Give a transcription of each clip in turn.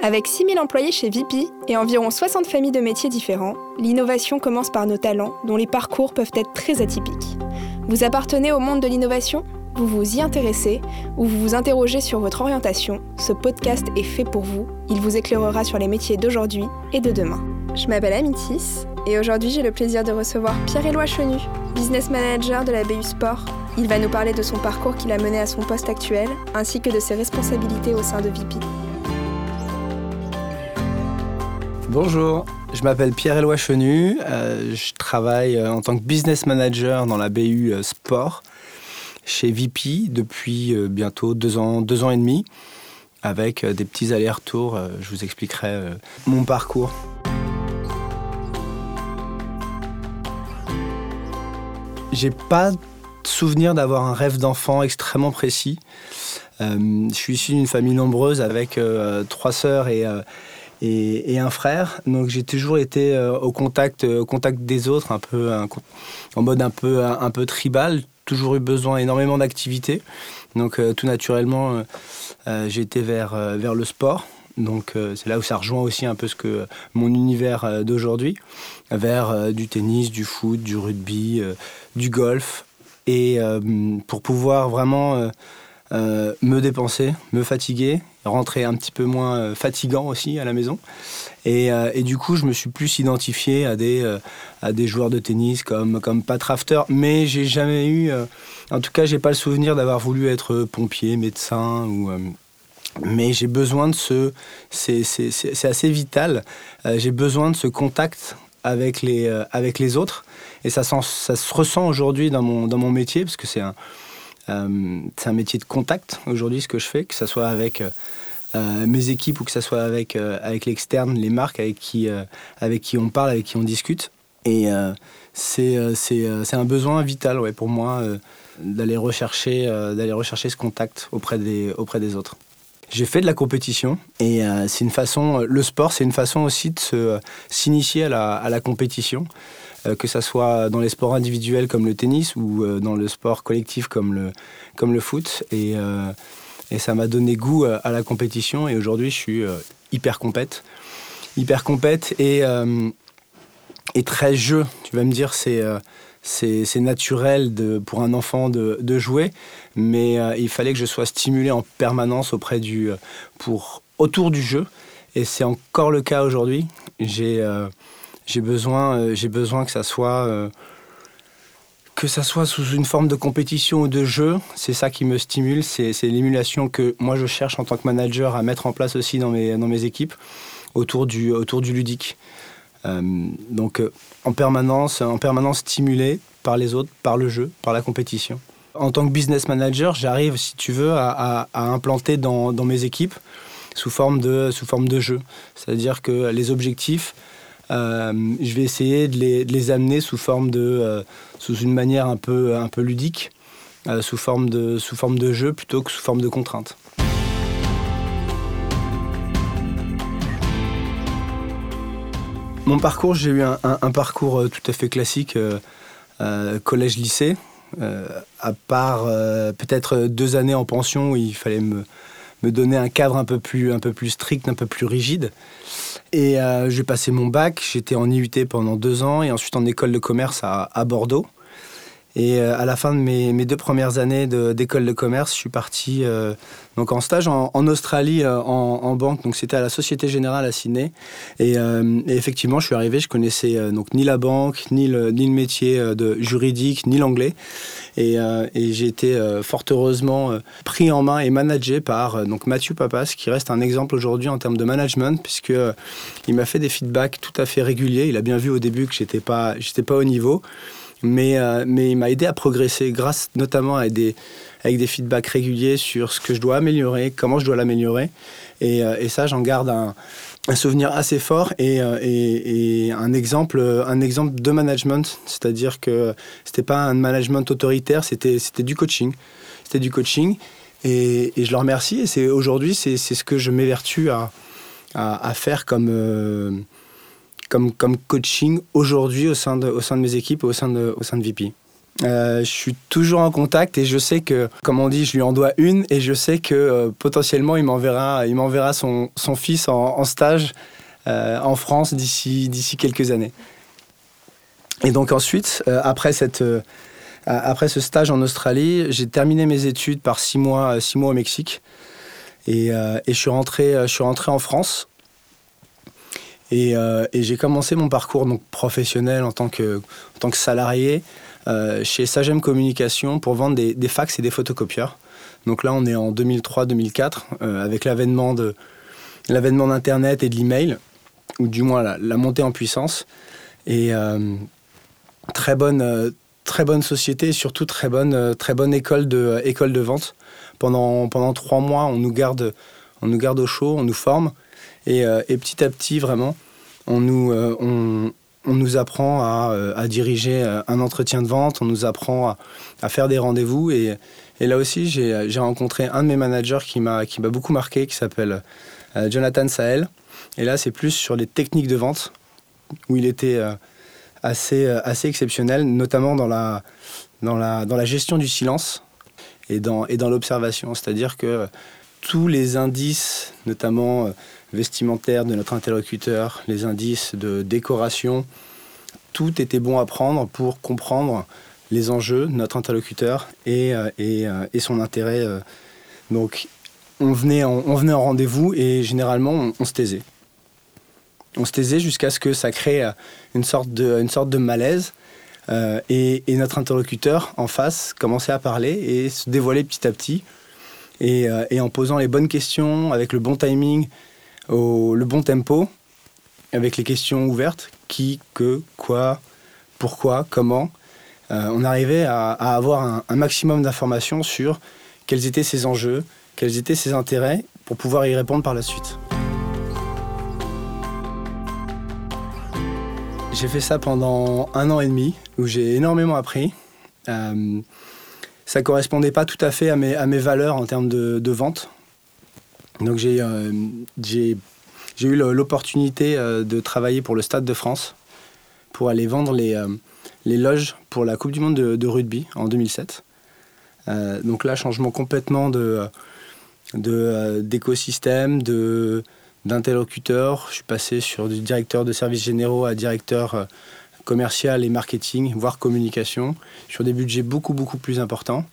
Avec 6000 employés chez VP et environ 60 familles de métiers différents, l'innovation commence par nos talents, dont les parcours peuvent être très atypiques. Vous appartenez au monde de l'innovation? Vous vous y intéressez ou vous vous interrogez sur votre orientation? Ce podcast est fait pour vous. Il vous éclairera sur les métiers d'aujourd'hui et de demain. Je m'appelle Amitis et aujourd'hui j'ai le plaisir de recevoir Pierre-Éloi Chenu, business manager de la BU Sport. Il va nous parler de son parcours qui l'a mené à son poste actuel ainsi que de ses responsabilités au sein de VP. Bonjour, je m'appelle Pierre-Éloi Chenu, euh, je travaille euh, en tant que business manager dans la BU euh, Sport chez VP depuis bientôt deux ans, deux ans et demi, avec des petits allers-retours. je vous expliquerai mon parcours. J'ai pas souvenir d'avoir un rêve d'enfant extrêmement précis. je suis issu d'une famille nombreuse avec trois sœurs et et, un frère. Donc j'ai toujours été euh, au contact, euh, contact des autres, un peu en mode un peu un, peu tribal. Toujours eu besoin énormément d'activité. Donc euh, tout naturellement, j'ai été vers vers le sport. Donc c'est là où ça rejoint aussi un peu ce que mon univers d'aujourd'hui, vers du tennis, du foot, du rugby, du golf, et pour pouvoir vraiment me dépenser, me fatiguer, rentrer un petit peu moins euh, fatigant aussi à la maison. Et, euh, et, du coup, je me suis plus identifié à des, à des joueurs de tennis comme, comme Pat Rafter, mais j'ai jamais eu, en tout cas, j'ai pas le souvenir d'avoir voulu être pompier, médecin ou mais j'ai besoin de ce. C'est assez vital. j'ai besoin de ce contact avec les, avec les autres. Et ça, ça se ressent aujourd'hui dans mon, dans mon métier, parce que c'est un, euh, c'est un métier de contact aujourd'hui, ce que je fais, que ce soit avec euh, euh, mes équipes ou que ce soit avec, avec l'externe, les marques avec qui, avec qui on parle, avec qui on discute. Et c'est un besoin vital ouais, pour moi d'aller rechercher, d'aller rechercher ce contact auprès des, auprès des autres. J'ai fait de la compétition et c'est une façon, le sport, c'est une façon aussi de s'initier à la, à la compétition. Euh, que ce soit dans les sports individuels comme le tennis ou euh, dans le sport collectif comme le, comme le foot. Et, euh, et ça m'a donné goût à la compétition et aujourd'hui je suis hyper compète. Hyper compète et, et très jeu. Tu vas me dire, c'est c'est naturel de, pour un enfant de, de jouer, mais il fallait que je sois stimulé en permanence auprès du, pour, autour du jeu. Et c'est encore le cas aujourd'hui. J'ai j'ai besoin, euh, j'ai besoin que ça soit euh, que ça soit sous une forme de compétition ou de jeu, c'est ça qui me stimule, c'est l'émulation que moi je cherche en tant que manager à mettre en place aussi dans mes, équipes autour du, autour du ludique. Euh, donc en permanence, en permanence stimulé par les autres, par le jeu, par la compétition. En tant que business manager, j'arrive, si tu veux, à, à, implanter dans, dans, mes équipes sous forme de, sous forme de jeu. C'est-à-dire que les objectifs, je vais essayer de les, amener sous forme de, euh, sous une manière un peu, un peu ludique, euh, sous, forme de, sous forme de jeu plutôt que sous forme de contrainte. Mon parcours, j'ai eu un, parcours tout à fait classique, collège-lycée, à part peut-être deux années en pension où il fallait me, me donner un cadre un peu plus, un peu plus strict, un peu plus rigide. Et euh, j'ai passé mon bac, j'étais en IUT pendant deux ans et ensuite en école de commerce à, à Bordeaux. Et euh, à la fin de mes, mes deux premières années d'école de, commerce, je suis parti euh, donc en stage en, Australie en, en, banque. Donc c'était à la Société Générale à Sydney. Et, effectivement, je suis arrivé, je connaissais donc ni la banque, ni le, ni le métier de juridique, ni l'anglais. Et, et j'ai été fort heureusement pris en main et managé par donc Mathieu Papas, qui reste un exemple aujourd'hui en termes de management, puisque il m'a fait des feedbacks tout à fait réguliers. Il a bien vu au début que j'étais pas, j'étais pas au niveau mais, euh, mais il m'a aidé à progresser grâce notamment à des, avec des feedbacks réguliers sur ce que je dois améliorer, comment je dois l'améliorer. Et, euh, ça, j'en garde un, souvenir assez fort et, euh, et, et, un, exemple, un exemple de management, c'est-à-dire que c'était pas un management autoritaire, c'était du coaching. C'était du coaching et, je le remercie et aujourd'hui, c'est ce que je m'évertue à, à, faire comme comme, comme coaching aujourd'hui au, sein de, au sein de mes équipes, au sein de, au sein de VP. je suis toujours en contact et je sais que, comme on dit, je lui en dois une et je sais que potentiellement il m'enverra, son, son fils en, stage en France d'ici, quelques années. Et donc ensuite, après cette, après ce stage en Australie, j'ai terminé mes études par six mois, six mois au Mexique. Et, euh, je, suis rentré, je suis rentré en France. Et, euh, j'ai commencé mon parcours donc, professionnel en tant que, en tant que salarié euh, chez Sagem Communication pour vendre des, fax et des photocopieurs. Donc là, on est en 2003-2004 avec l'avènement d'Internet et de l'email, ou du moins la, montée en puissance. Et très bonne très bonne société et surtout très bonne, euh, très bonne école, de, euh, école de vente. Pendant, pendant trois mois, on nous, garde, on nous garde au chaud, on nous forme. Et, euh, et petit à petit, vraiment, on nous, on, on, nous apprend à, à, diriger un entretien de vente, on nous apprend à, faire des rendez-vous. Et, et, là aussi, j'ai rencontré un de mes managers qui m'a beaucoup marqué, qui s'appelle Jonathan Sahel. Et là, c'est plus sur les techniques de vente, où il était assez, euh, assez exceptionnel, notamment dans la, dans, la, dans la gestion du silence et dans, et dans l'observation. C'est-à-dire que tous les indices, notamment euh, vestimentaires de notre interlocuteur, les indices de décoration, tout était bon à prendre pour comprendre les enjeux notre interlocuteur et, euh, et, et son intérêt. Donc, on venait en, on venait en rendez-vous et généralement, on se taisait on se taisait jusqu'à ce que ça crée euh, une sorte de, une sorte de malaise. Euh, et, notre interlocuteur en face commençait à parler et se dévoiler petit à petit. Et, euh, en posant les bonnes questions, avec le bon timing, le bon tempo, avec les questions ouvertes, qui, que, quoi, pourquoi, comment, on arrivait à, avoir un maximum d'informations sur quels étaient ses enjeux, quels étaient ses intérêts, pour pouvoir y répondre par la suite. J'ai fait ça pendant un an et demi, où j'ai énormément appris. Euh, ça correspondait pas tout à fait à mes, à mes valeurs en termes de, vente. Donc j'ai euh, eu l'opportunité euh, de travailler pour le Stade de France, pour aller vendre les, euh, loges pour la Coupe du Monde de, rugby en 2007. donc là, changement complètement d'écosystème, d'interlocuteur. Je suis passé sur du directeur de services généraux à directeur commercial et marketing, voire communication, sur des budgets beaucoup, beaucoup plus importants.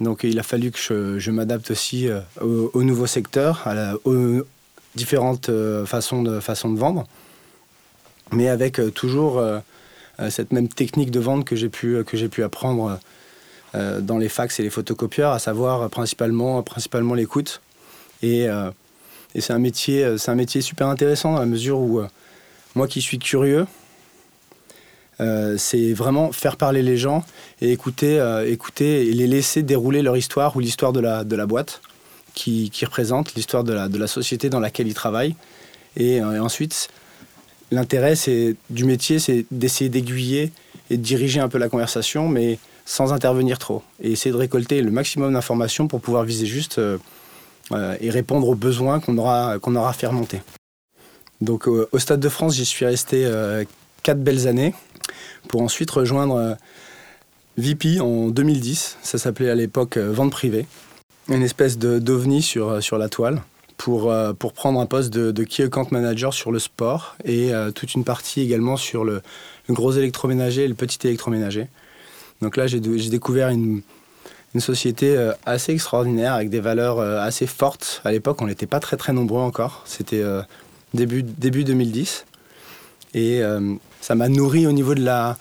Donc il a fallu que je, m'adapte aussi euh, au, nouveau secteur, aux différentes euh, façons de, vendre, mais avec toujours cette même technique de vente que j'ai pu, apprendre dans les fax et les photocopieurs, à savoir principalement, l'écoute. Et c'est un métier, euh, un métier super intéressant à la mesure où euh, moi qui suis curieux, euh, c'est vraiment faire parler les gens et écouter, écouter et les laisser dérouler leur histoire ou l'histoire de la, de la boîte qui, qui représente, l'histoire de la, de la société dans laquelle ils travaillent. Et, ensuite, l'intérêt du métier, c'est d'essayer d'aiguiller et de diriger un peu la conversation, mais sans intervenir trop. Et essayer de récolter le maximum d'informations pour pouvoir viser juste euh, et répondre aux besoins qu'on aura, qu'on aura fait remonter. Donc au Stade de France, j'y suis resté euh, quatre belles années pour ensuite rejoindre euh, VP en 2010. Ça s'appelait à l'époque vente privée. Une espèce d'ovni sur, sur la toile pour, pour prendre un poste de, Account Manager sur le sport et toute une partie également sur le, gros électroménager et le petit électroménager. Donc là, j'ai découvert une, une société euh, assez extraordinaire avec des valeurs euh, assez fortes. À l'époque, on n'était pas très très nombreux encore. C'était euh, début, début 2010. Et ça m'a nourri au niveau de la,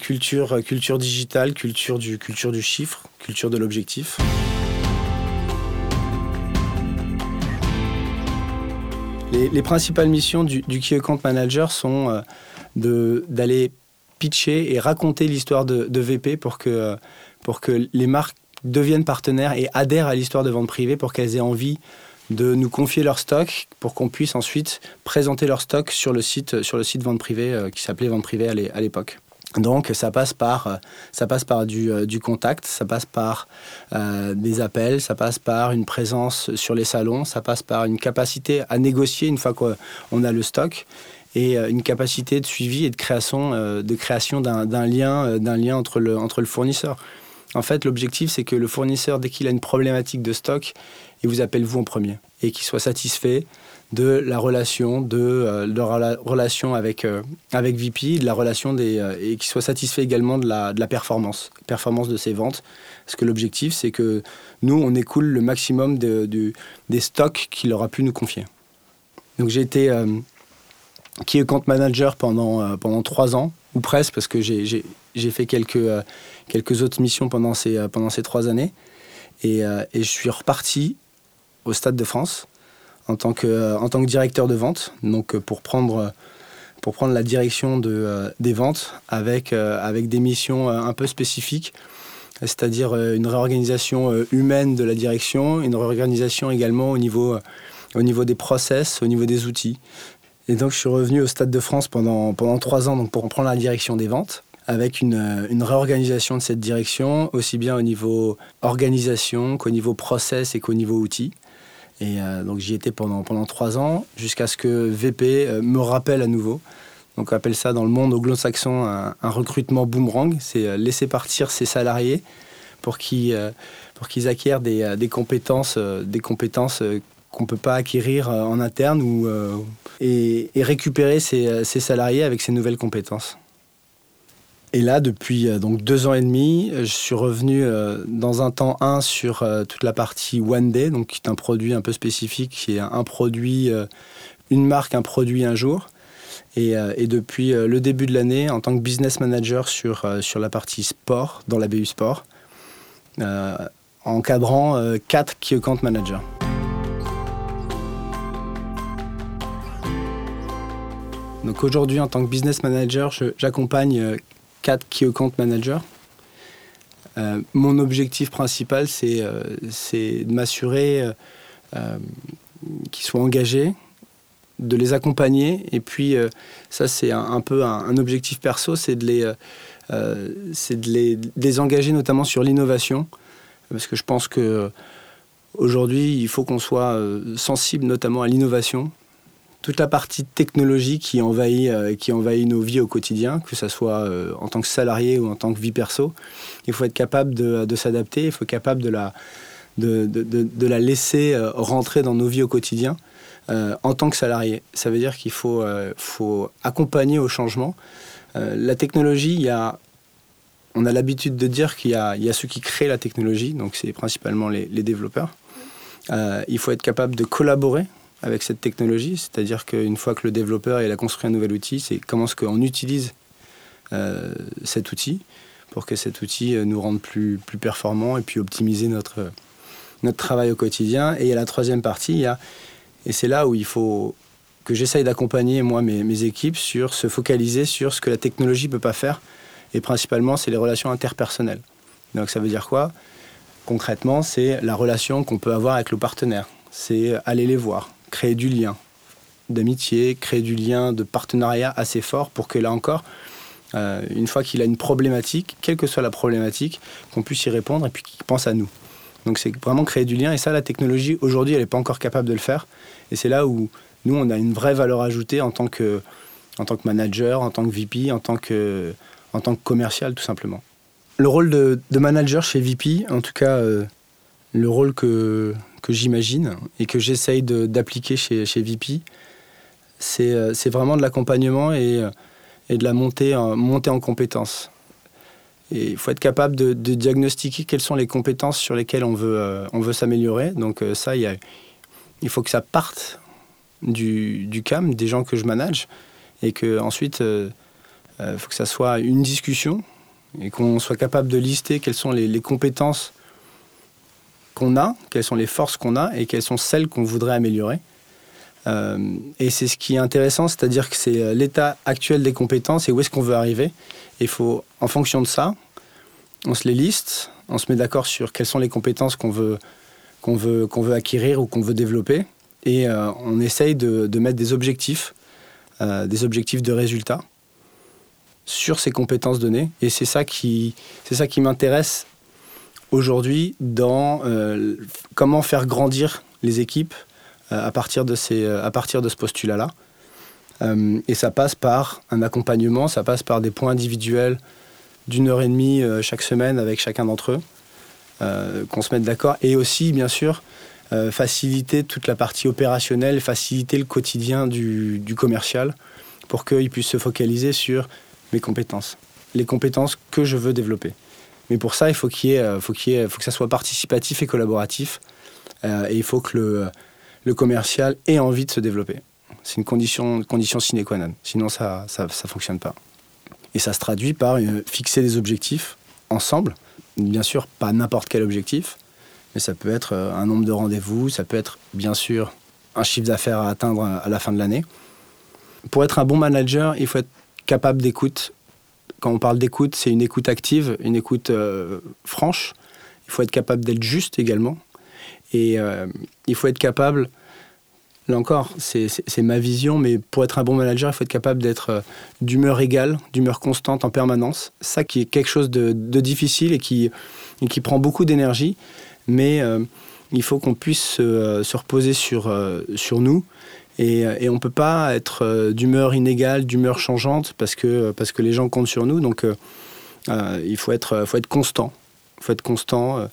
culture, culture digitale, culture du, chiffre, culture de l'objectif. Les, principales missions du, du Key Account Manager sont d'aller pitcher et raconter l'histoire de, VP que, pour que les marques deviennent partenaires et adhèrent à l'histoire de vente privée pour qu'elles aient envie de nous confier leur stock pour qu'on puisse ensuite présenter leur stock sur le site, sur le site vente privée euh, qui s'appelait vente privée à l'époque. Donc ça passe par, euh, ça passe par du, euh, du contact, ça passe par des appels, ça passe par une présence sur les salons, ça passe par une capacité à négocier une fois qu'on a le stock et une capacité de suivi et de création, de création d'un lien, lien entre le, entre le fournisseur. En fait, l'objectif, c'est que le fournisseur, dès qu'il a une problématique de stock, il vous appelle vous en premier et qu'il soit satisfait de la relation, de, euh, la relation avec, euh, avec VP, de la relation des, euh, et qu'il soit satisfait également de la, de la performance, performance de ses ventes. Parce que l'objectif, c'est que nous, on écoule le maximum de, des stocks qu'il aura pu nous confier. Donc j'ai été key account manager pendant, pendant trois ans, ou presque, parce que j'ai fait quelques, quelques autres missions pendant ces, pendant ces trois années. Et, et je suis reparti au Stade de France en tant que, euh, en tant que directeur de vente, donc euh, pour prendre, pour prendre la direction de, euh, des ventes avec, avec des missions un peu spécifiques, c'est-à-dire une réorganisation humaine de la direction, une réorganisation également au niveau, au niveau des process, au niveau des outils. Et donc je suis revenu au Stade de France pendant, pendant trois ans donc pour prendre la direction des ventes avec une, une, réorganisation de cette direction, aussi bien au niveau organisation qu'au niveau process et qu'au niveau outils. Et euh, donc j'y étais pendant, pendant trois ans, jusqu'à ce que VP euh, me rappelle à nouveau. Donc on appelle ça dans le monde anglo-saxon un, recrutement boomerang. C'est euh, laisser partir ses salariés pour qu'ils pour acquièrent des, des, compétences, des compétences qu'on ne peut pas acquérir en interne ou, et, et, récupérer ses, ses salariés avec ces nouvelles compétences. Et là, depuis euh, donc deux ans et demi, je suis revenu euh, dans un temps 1 sur euh, toute la partie One Day, donc qui est un produit un peu spécifique, qui est un produit, une marque, un produit, un jour. Et, depuis le début de l'année, en tant que business manager sur, sur la partie sport, dans la BU Sport, encadrant quatre key account managers. Donc aujourd'hui, en tant que business manager, j'accompagne quatre key account managers. Euh, mon objectif principal, c'est euh, de m'assurer euh, qu'ils soient engagés, de les accompagner. Et puis, ça, c'est un, peu un, objectif perso, c'est de, les, de les, de les engager notamment sur l'innovation. Parce que je pense que aujourd'hui, il faut qu'on soit sensible notamment à l'innovation toute la partie technologie qui envahit, euh, qui envahit nos vies au quotidien, que ce soit euh, en tant que salarié ou en tant que vie perso. Il faut être capable de, s'adapter, il faut être capable de la, laisser euh, rentrer dans nos vies au quotidien en tant que salarié. Ça veut dire qu'il faut, accompagner au changement. la technologie, il y a, on a l'habitude de dire qu'il y y a ceux qui créent la technologie, donc c'est principalement les développeurs. il faut être capable de collaborer avec cette technologie. C'est-à-dire qu'une fois que le développeur a construit un nouvel outil, c'est comment est-ce qu'on utilise euh, cet outil pour que cet outil euh, nous rende plus, plus performant et puis optimiser notre, notre travail au quotidien. Et il y a la troisième partie, il y a, et c'est là où il faut que j'essaye d'accompagner moi mes, mes, équipes sur se focaliser sur ce que la technologie ne peut pas faire. Et principalement, c'est les relations interpersonnelles. Donc ça veut dire quoi? Concrètement, c'est la relation qu'on peut avoir avec nos partenaires. C'est aller les voir, créer du lien d'amitié, créer du lien de partenariat assez fort pour que là encore, euh, une fois qu'il a une problématique, quelle que soit la problématique, qu'on puisse y répondre et puis qu'il pense à nous. Donc c'est vraiment créer du lien et ça, la technologie, aujourd'hui, elle n'est pas encore capable de le faire. Et c'est là où nous, on a une vraie valeur ajoutée en tant que, en tant que manager, en tant que VP, en tant que, en tant que commercial, tout simplement. Le rôle de, manager chez VP, en tout cas, euh, le rôle que, que j'imagine et que j'essaye d'appliquer chez, chez VP, euh, c'est vraiment de l'accompagnement et, euh, et, de la montée en, montée en compétences. Et il faut être capable de, diagnostiquer quelles sont les compétences sur lesquelles on veut, euh, veut s'améliorer. Donc ça, il, faut que ça parte du, du, CAM, des gens que je manage, et qu'ensuite, il faut que ça soit une discussion et qu'on soit capable de lister quelles sont les compétences qu'on a, quelles sont les forces qu'on a et quelles sont celles qu'on voudrait améliorer. Euh, et c'est ce qui est intéressant, c'est-à-dire que c'est euh, l'état actuel des compétences et où est-ce qu'on veut arriver. Il faut, en fonction de ça, on se les liste, on se met d'accord sur quelles sont les compétences qu'on veut, qu'on veut, qu'on veut acquérir ou qu'on veut développer, et euh, on essaye de, de, mettre des objectifs, des objectifs de résultats sur ces compétences données. Et c'est ça qui, c'est ça qui m'intéresse aujourd'hui dans euh, comment faire grandir les équipes euh, à, partir de ces, euh, à partir de ce postulat-là. et ça passe par un accompagnement, ça passe par des points individuels d'une heure et demie chaque semaine avec chacun d'entre eux, qu'on se mette d'accord. Et aussi, bien sûr, faciliter toute la partie opérationnelle, faciliter le quotidien du, du commercial pour qu'il puisse se focaliser sur mes compétences, les compétences que je veux développer. Mais pour ça, il faut qu'il y ait, euh, faut qu'il que ça soit participatif et collaboratif. Euh, et il faut que le, commercial ait envie de se développer. C'est une condition, sine qua non. Sinon, ça ne fonctionne pas. Et ça se traduit par euh, fixer des objectifs ensemble. Bien sûr, pas n'importe quel objectif, mais ça peut être un nombre de rendez-vous, ça peut être bien sûr un chiffre d'affaires à atteindre à la fin de l'année. Pour être un bon manager, il faut être capable d'écoute quand on parle d'écoute, c'est une écoute active, une écoute euh, franche. Il faut être capable d'être juste également. Et euh, il faut être capable, là encore, c'est ma vision, mais pour être un bon manager, il faut être capable d'être euh, d'humeur égale, d'humeur constante en permanence. Ça qui est quelque chose de, difficile et qui, qui prend beaucoup d'énergie, mais il faut qu'on puisse se reposer sur, sur nous euh, et, on ne peut pas être euh, d'humeur inégale, d'humeur changeante, parce que, parce que les gens comptent sur nous. Donc euh, il faut être, faut être constant. Il faut être constant,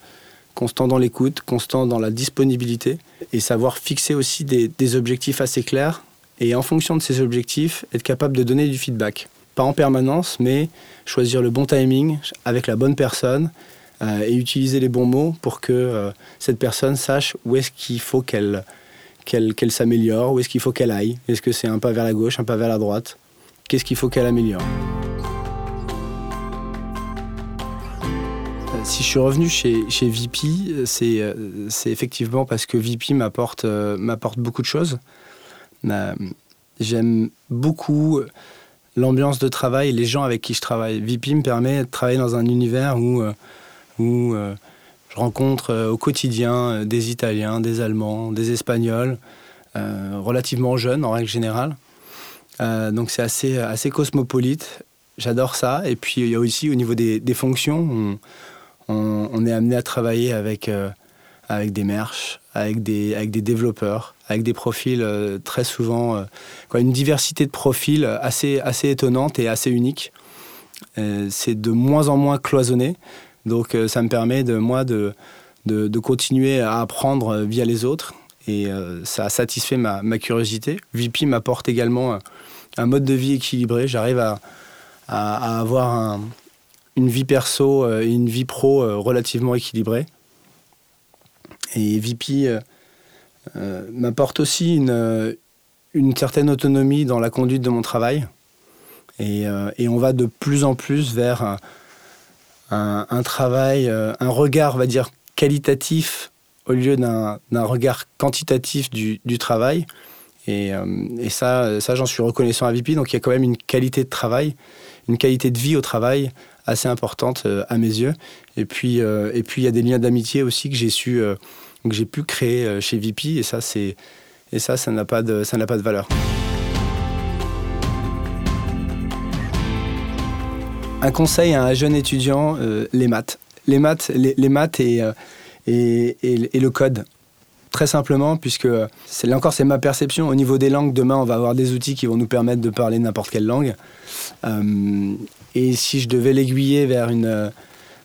constant dans l'écoute, constant dans la disponibilité, et savoir fixer aussi des, objectifs assez clairs. Et en fonction de ces objectifs, être capable de donner du feedback. Pas en permanence, mais choisir le bon timing avec la bonne personne et utiliser les bons mots pour que cette personne sache où est-ce qu'il faut qu'elle qu'elle s'améliore Où est-ce qu'il faut qu'elle aille? Est-ce que c'est un pas vers la gauche, un pas vers la droite? Qu'est-ce qu'il faut qu'elle améliore? Euh, Si je suis revenu chez, chez VP, euh, c'est effectivement parce que VP m'apporte euh, beaucoup de choses. J'aime beaucoup l'ambiance de travail les gens avec qui je travaille. VP me permet de travailler dans un univers où, où je rencontre euh, au quotidien euh, des Italiens, des Allemands, des Espagnols, euh, relativement jeunes en règle générale. donc c'est assez, assez cosmopolite. J'adore ça. Et puis il y a aussi au niveau des, fonctions, on, est amené à travailler avec, avec des merches, avec des, avec des développeurs, avec des profils très souvent, une diversité de profils assez, assez étonnante et assez unique. c'est de moins en moins cloisonné. Donc euh, ça me permet de moi de, de, continuer à apprendre via les autres et euh, ça a satisfait ma, curiosité. VP m'apporte également un, mode de vie équilibré. J'arrive à, à, avoir une vie perso euh, et une vie pro relativement équilibrée. Et VP m'apporte aussi une, une, certaine autonomie dans la conduite de mon travail. Et, et on va de plus en plus vers un, travail, euh, un regard, on va dire, qualitatif au lieu d'un regard quantitatif du, travail. Et, euh, et, ça, ça j'en suis reconnaissant à VP. Donc il y a quand même une qualité de travail, une qualité de vie au travail assez importante euh, à mes yeux. Et puis, et puis il y a des liens d'amitié aussi que j'ai su, que j'ai pu créer chez VP. Et ça, c'est, et ça, ça n'a pas de, ça n'a pas de valeur. Un conseil à un jeune étudiant, euh, les maths. Les maths, les, maths euh, et, et, le code. Très simplement, puisque là encore, c'est ma perception. Au niveau des langues, demain, on va avoir des outils qui vont nous permettre de parler n'importe quelle langue. Euh, et si je devais l'aiguiller vers une,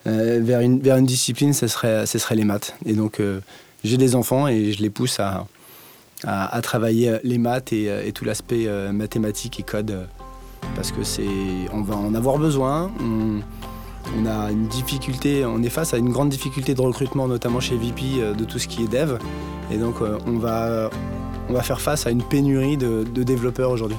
vers, une, vers une discipline, ce serait, ce serait les maths. Et donc, j'ai des enfants et je les pousse à, à, travailler les maths et, et tout l'aspect mathématique et code parce que c'est, on va en avoir besoin. On, a une difficulté, on est face à une grande difficulté de recrutement, notamment chez VP, euh, de tout ce qui est dev. Et donc, euh, on va, on va faire face à une pénurie de, de développeurs aujourd'hui.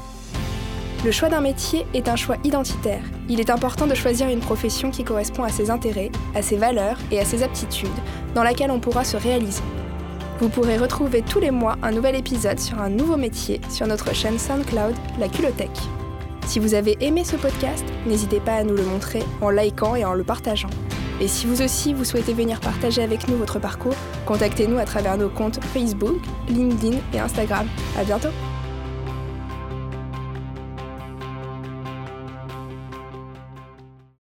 Le choix d'un métier est un choix identitaire. Il est important de choisir une profession qui correspond à ses intérêts, à ses valeurs et à ses aptitudes, dans laquelle on pourra se réaliser. Vous pourrez retrouver tous les mois un nouvel épisode sur un nouveau métier sur notre chaîne SoundCloud, la Culothèque. Si vous avez aimé ce podcast, n'hésitez pas à nous le montrer en likant et en le partageant. Et si vous aussi vous souhaitez venir partager avec nous votre parcours, contactez-nous à travers nos comptes Facebook, LinkedIn et Instagram. À bientôt!